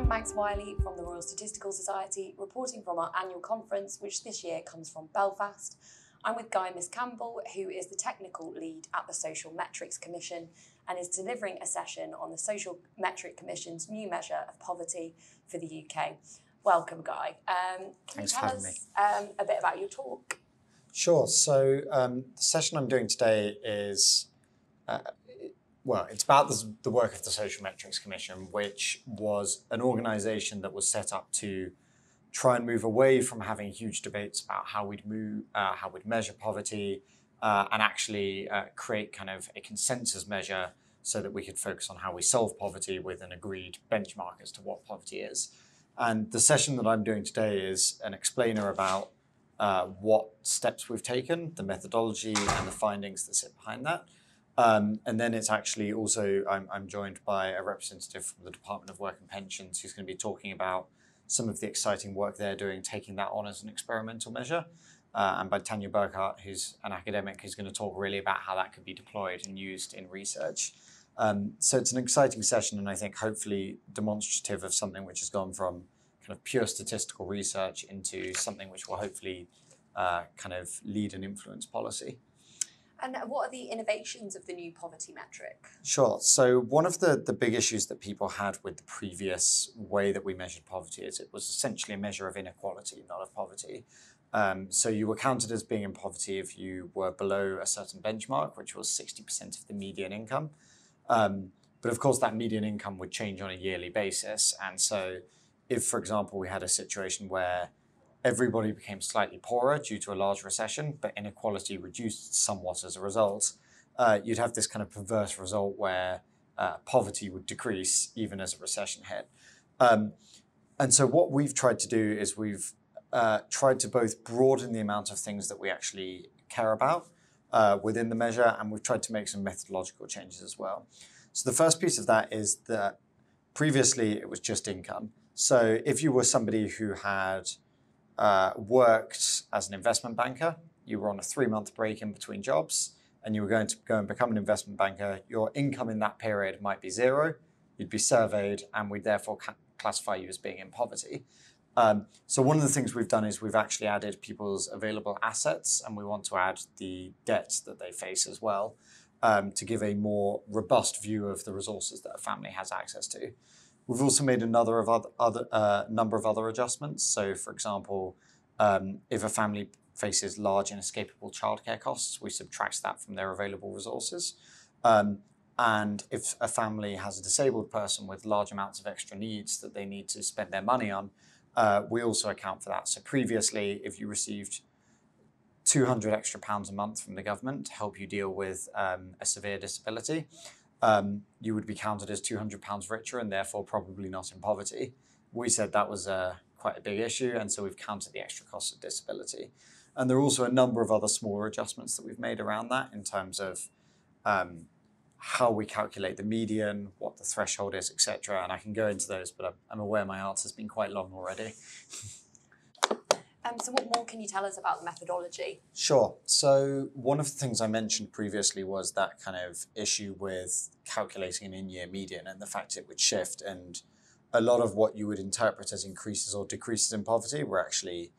I'm Max Wiley from the Royal Statistical Society, reporting from our annual conference, which this year comes from Belfast. I'm with Guy Miscampbell, who is the technical lead at the Social Metrics Commission and is delivering a session on the Social Metric Commission's new measure of poverty for the UK. Welcome, Guy. Um, can Thanks you for tell having us um, a bit about your talk? Sure. So um, the session I'm doing today is, uh, well, it's about the, the work of the Social Metrics Commission, which was an organisation that was set up to try and move away from having huge debates about how we'd move, uh, how we'd measure poverty, uh, and actually uh, create kind of a consensus measure so that we could focus on how we solve poverty with an agreed benchmark as to what poverty is. And the session that I'm doing today is an explainer about uh, what steps we've taken, the methodology, and the findings that sit behind that. Um, and then it's actually also, I'm, I'm joined by a representative from the Department of Work and Pensions who's going to be talking about some of the exciting work they're doing, taking that on as an experimental measure. Uh, and by Tania Burchardt, who's an academic, who's going to talk really about how that could be deployed and used in research. Um, so it's an exciting session, and I think hopefully demonstrative of something which has gone from kind of pure statistical research into something which will hopefully uh, kind of lead and influence policy. And what are the innovations of the new poverty metric? Sure. So one of the, the big issues that people had with the previous way that we measured poverty is it was essentially a measure of inequality, not of poverty. Um, so you were counted as being in poverty if you were below a certain benchmark, which was 60% of the median income. Um, but of course, that median income would change on a yearly basis. And so if, for example, we had a situation where everybody became slightly poorer due to a large recession, but inequality reduced somewhat as a result, uh, you'd have this kind of perverse result where uh, poverty would decrease even as a recession hit. Um, and so what we've tried to do is we've uh, tried to both broaden the amount of things that we actually care about uh, within the measure, and we've tried to make some methodological changes as well. So the first piece of that is that previously it was just income. So if you were somebody who had uh, worked as an investment banker, you were on a three month break in between jobs, and you were going to go and become an investment banker, your income in that period might be zero. You'd be surveyed, and we'd therefore ca- classify you as being in poverty. Um, so one of the things we've done is we've actually added people's available assets, and we want to add the debt that they face as well um, to give a more robust view of the resources that a family has access to. We've also made another of other, other uh, number of other adjustments. So, for example, um, if a family faces large inescapable childcare costs, we subtract that from their available resources. Um, and if a family has a disabled person with large amounts of extra needs that they need to spend their money on, uh, we also account for that. So previously, if you received 200 extra pounds a month from the government to help you deal with um, a severe disability, um, you would be counted as 200 pounds richer and therefore probably not in poverty. We said that was uh, quite a big issue, and so we've counted the extra cost of disability. And there are also a number of other smaller adjustments that we've made around that in terms of um, how we calculate the median, what the threshold is, etc. And I can go into those, but I'm aware my answer's been quite long already. Um, so, what more can you tell us about the methodology? Sure. So one of the things I mentioned previously was that kind of issue with calculating an in-year median and the fact it would shift. And a lot of what you would interpret as increases or decreases in poverty were actually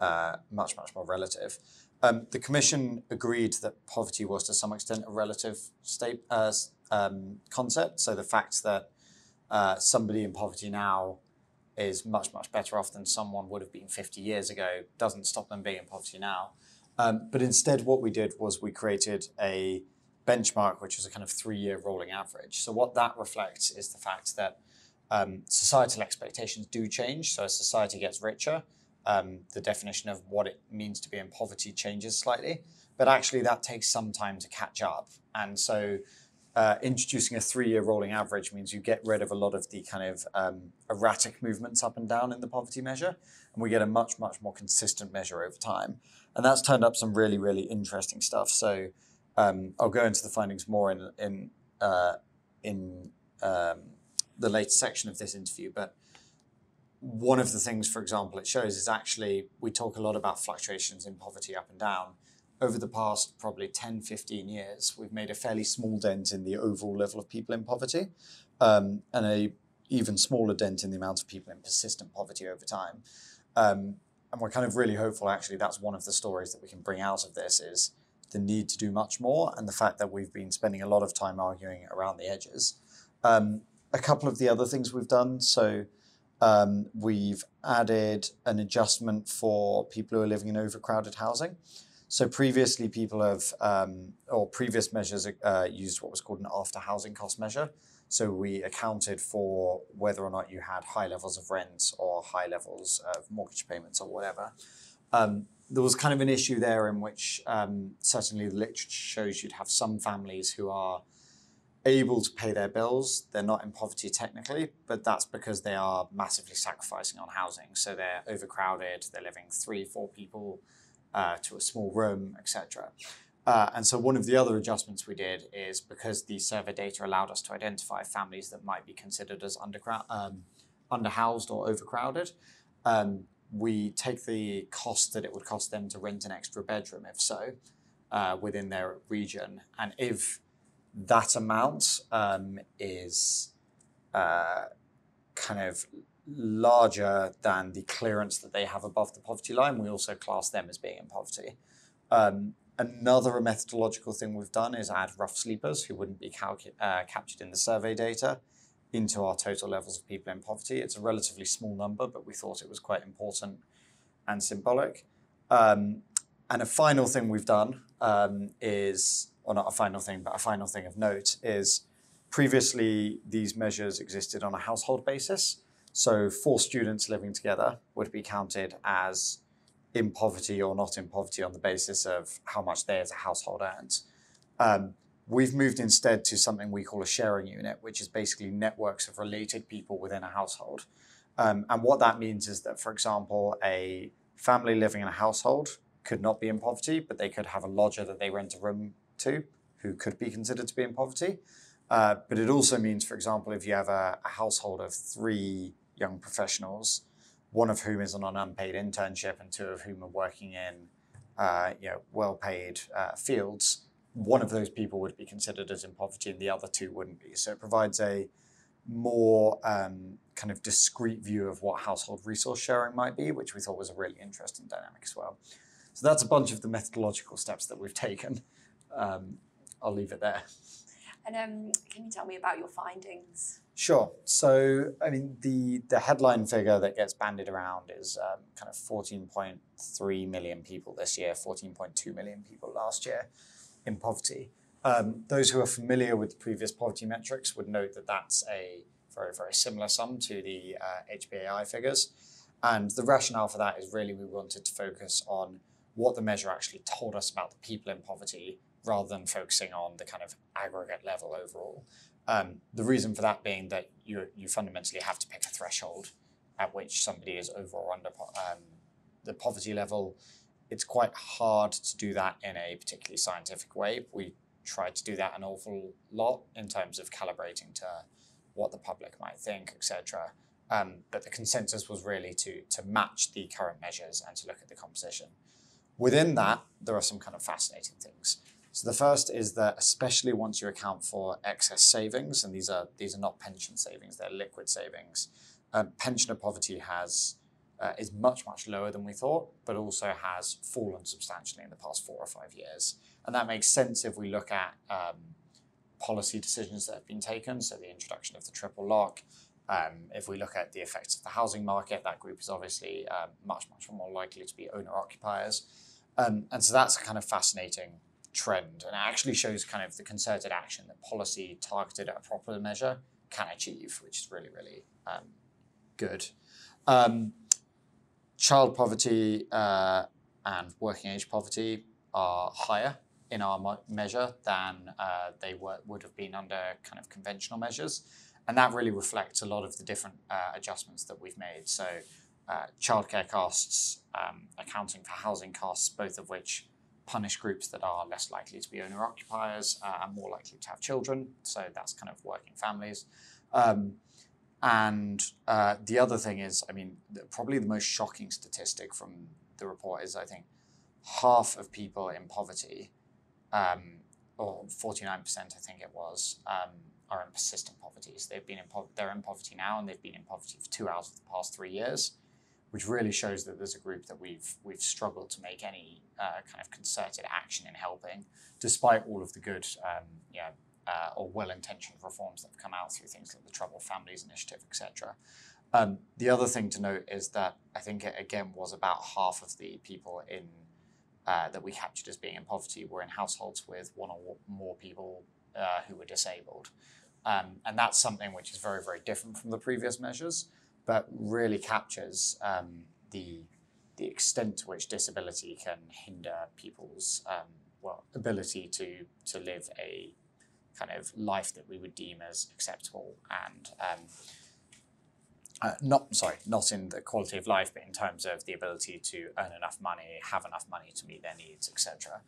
uh, much, much more relative. Um, the Commission agreed that poverty was to some extent a relative state uh, um, concept. So the fact that uh, somebody in poverty now is much, much better off than someone would have been 50 years ago doesn't stop them being in poverty now. Um, but instead, what we did was we created a benchmark, which was a kind of three year rolling average. So, what that reflects is the fact that um, societal expectations do change. So, as society gets richer, um, the definition of what it means to be in poverty changes slightly. But actually, that takes some time to catch up. And so, uh, introducing a three-year rolling average means you get rid of a lot of the kind of um, erratic movements up and down in the poverty measure, and we get a much, much more consistent measure over time. And that's turned up some really, really interesting stuff. So um, I'll go into the findings more in in uh, in um, the later section of this interview, but one of the things, for example, it shows is actually we talk a lot about fluctuations in poverty up and down over the past probably 10, 15 years, we've made a fairly small dent in the overall level of people in poverty. Um, and a even smaller dent in the amount of people in persistent poverty over time. Um, and we're kind of really hopeful, actually, that's one of the stories that we can bring out of this is the need to do much more and the fact that we've been spending a lot of time arguing around the edges. Um, a couple of the other things we've done. So um, we've added an adjustment for people who are living in overcrowded housing. So previously, people have, um, or previous measures uh, used what was called an after housing cost measure. So we accounted for whether or not you had high levels of rent or high levels of mortgage payments or whatever. Um, there was kind of an issue there in which um, certainly the literature shows you'd have some families who are able to pay their bills. They're not in poverty technically, but that's because they are massively sacrificing on housing. So they're overcrowded, they're living three, four people uh, to a small room, etc. Uh, and so one of the other adjustments we did is because the survey data allowed us to identify families that might be considered as undercrowd, um, underhoused or overcrowded, um, we take the cost that it would cost them to rent an extra bedroom, if so, uh, within their region. And if that amount um, is uh, kind of larger than the clearance that they have above the poverty line, we also class them as being in poverty. Um, another methodological thing we've done is add rough sleepers who wouldn't be uh, captured in the survey data into our total levels of people in poverty. It's a relatively small number, but we thought it was quite important and symbolic. Um, and a final thing we've done um, is, or not a final thing, but a final thing of note is previously these measures existed on a household basis. So four students living together would be counted as in poverty or not in poverty on the basis of how much they as a household earns. Um, We've moved instead to something we call a sharing unit, which is basically networks of related people within a household. Um, and what that means is that, for example, a family living in a household could not be in poverty, but they could have a lodger that they rent a room to who could be considered to be in poverty. Uh, but it also means, for example, if you have a, a, household of three young professionals, one of whom is on an unpaid internship and two of whom are working in uh, you know, well-paid uh, fields, one of those people would be considered as in poverty and the other two wouldn't be. So it provides a more um, kind of discrete view of what household resource sharing might be, which we thought was a really interesting dynamic as well. So that's a bunch of the methodological steps that we've taken. Um, I'll leave it there. And um, can you tell me about your findings? Sure. So, I mean, the, the headline figure that gets bandied around is um, kind of 14.3 million people this year, 14.2 million people last year in poverty. Um, those who are familiar with previous poverty metrics would note that that's a very, very similar sum to the uh, HBAI figures. And the rationale for that is really we wanted to focus on what the measure actually told us about the people in poverty rather than focusing on the kind of aggregate level overall. Um, the reason for that being that you, you fundamentally have to pick a threshold at which somebody is over or under um, the poverty level it's quite hard to do that in a particularly scientific way. We tried to do that an awful lot in terms of calibrating to what the public might think, etc. Um, but the consensus was really to to match the current measures and to look at the composition. Within that, there are some kind of fascinating things. So the first is that especially once you account for excess savings, and these are these are not pension savings; they're liquid savings. Uh, pensioner poverty has uh, is much, much lower than we thought, but also has fallen substantially in the past four or five years. And that makes sense if we look at um, policy decisions that have been taken, so the introduction of the triple lock. Um, if we look at the effects of the housing market, that group is obviously um, much, much more likely to be owner occupiers. Um, and so that's kind of fascinating trend. And it actually shows kind of the concerted action that policy targeted at a proper measure can achieve, which is really, really um, good. Um, child poverty uh, and working age poverty are higher in our measure than uh, they were, would have been under kind of conventional measures. And that really reflects a lot of the different uh, adjustments that we've made. So, uh, childcare costs, um, accounting for housing costs, both of which punish groups that are less likely to be owner occupiers uh, and more likely to have children. So, that's kind of working families. Um, and uh, the other thing is, I mean, probably the most shocking statistic from the report is I think half of people in poverty, um, or 49% I think it was, um, are in persistent poverty. So they've been in po- they're in poverty now, and they've been in poverty for two out of the past three years, which really shows that there's a group that we've we've struggled to make any uh, kind of concerted action in helping, despite all of the good, um, uh, or well-intentioned reforms that have come out through things like the Troubled Families Initiative, etc. Um, the other thing to note is that I think it again was about half of the people in uh, that we captured as being in poverty were in households with one or more people uh, who were disabled. Um, and that's something which is very, very different from the previous measures, but really captures um, the, the extent to which disability can hinder people's um, well, ability to, to live a kind of life that we would deem as acceptable and um, uh, not sorry, not in the quality of life, but in terms of the ability to earn enough money, have enough money to meet their needs, etc.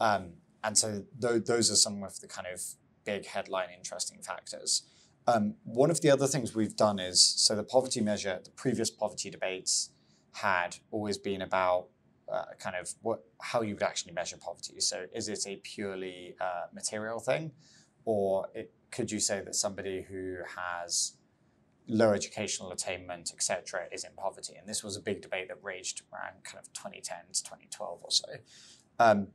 Um, and so th- those are some of the kind of big headline interesting factors. Um, one of the other things we've done is so the poverty measure, the previous poverty debates had always been about uh, kind of what how you would actually measure poverty. So is it a purely uh, material thing, or it, could you say that somebody who has low educational attainment, etc., is in poverty. And this was a big debate that raged around kind of 2010 to 2012 or so. Um,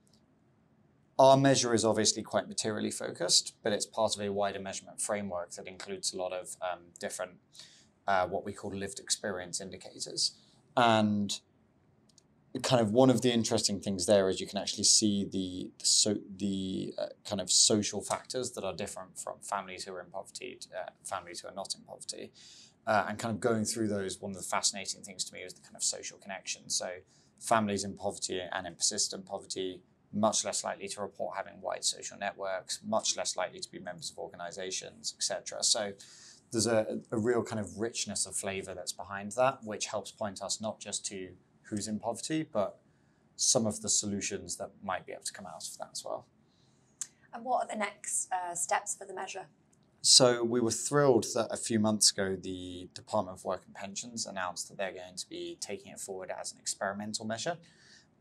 our measure is obviously quite materially focused, but it's part of a wider measurement framework that includes a lot of um, different, uh, what we call lived experience indicators. And kind of one of the interesting things there is you can actually see the so, the uh, kind of social factors that are different from families who are in poverty to uh, families who are not in poverty. Uh, and kind of going through those, one of the fascinating things to me was the kind of social connection. So families in poverty and in persistent poverty much less likely to report having wide social networks, much less likely to be members of organizations, etc. So there's a, a real kind of richness of flavor that's behind that, which helps point us not just to who's in poverty, but some of the solutions that might be able to come out of that as well. And what are the next uh, steps for the measure? So we were thrilled that a few months ago the Department of Work and Pensions announced that they're going to be taking it forward as an experimental measure,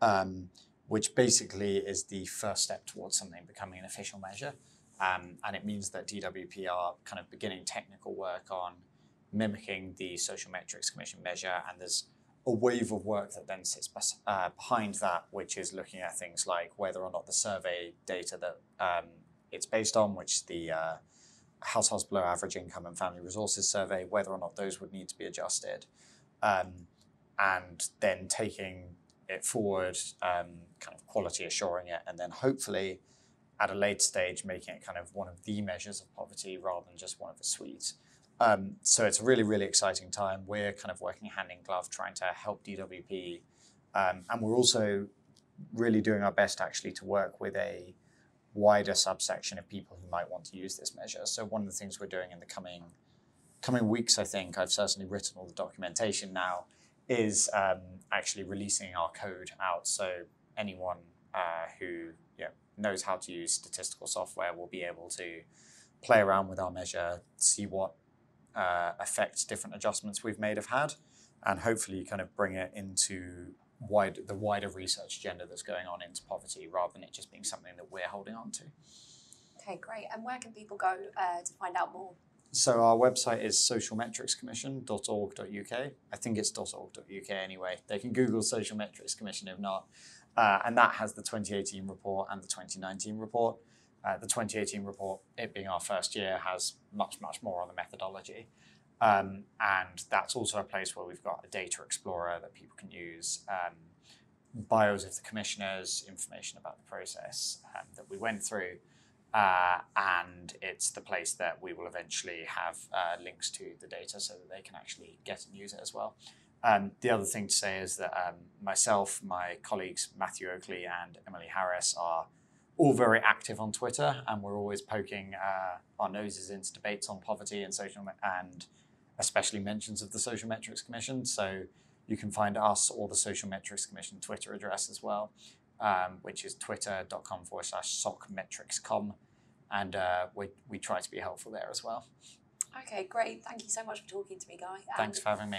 um, which basically is the first step towards something becoming an official measure. Um, and it means that DWP are kind of beginning technical work on mimicking the Social Metrics Commission measure, and there's a wave of work that then sits uh, behind that, which is looking at things like whether or not the survey data that um, it's based on, which the uh, households below average income and family resources survey, whether or not those would need to be adjusted, um, and then taking it forward, um, kind of quality assuring it, and then hopefully at a late stage making it kind of one of the measures of poverty rather than just one of the suites. Um, so it's a really, really exciting time. We're kind of working hand in glove trying to help DWP. Um, and we're also really doing our best actually to work with a wider subsection of people who might want to use this measure. So one of the things we're doing in the coming coming weeks, I think, I've certainly written all the documentation now, is um, actually releasing our code out. So anyone uh, who knows how to use statistical software will be able to play around with our measure, see what uh, effects different adjustments we've made have had, and hopefully kind of bring it into wide, the wider research agenda that's going on into poverty rather than it just being something that we're holding on to. Okay, great. And where can people go uh, to find out more? So our website is socialmetricscommission.org.uk. I think it's .org.uk anyway. They can Google Social Metrics Commission if not. Uh, and that has the 2018 report and the 2019 report. Uh, the 2018 report, it being our first year, has much, much more on the methodology. Um, and that's also a place where we've got a data explorer that people can use, um, bios of the commissioners, information about the process um, that we went through. Uh, and it's the place that we will eventually have uh, links to the data so that they can actually get and use it as well. Um, the other thing to say is that um, myself, my colleagues Matthew Oakley and Emily Harris are all very active on Twitter, and we're always poking uh, our noses into debates on poverty and social, and especially mentions of the Social Metrics Commission. So you can find us or the Social Metrics Commission Twitter address as well, um, which is twitter.com forward slash socmetricscom. And uh, we, we try to be helpful there as well. Okay, great. Thank you so much for talking to me, Guy. Thanks for having me.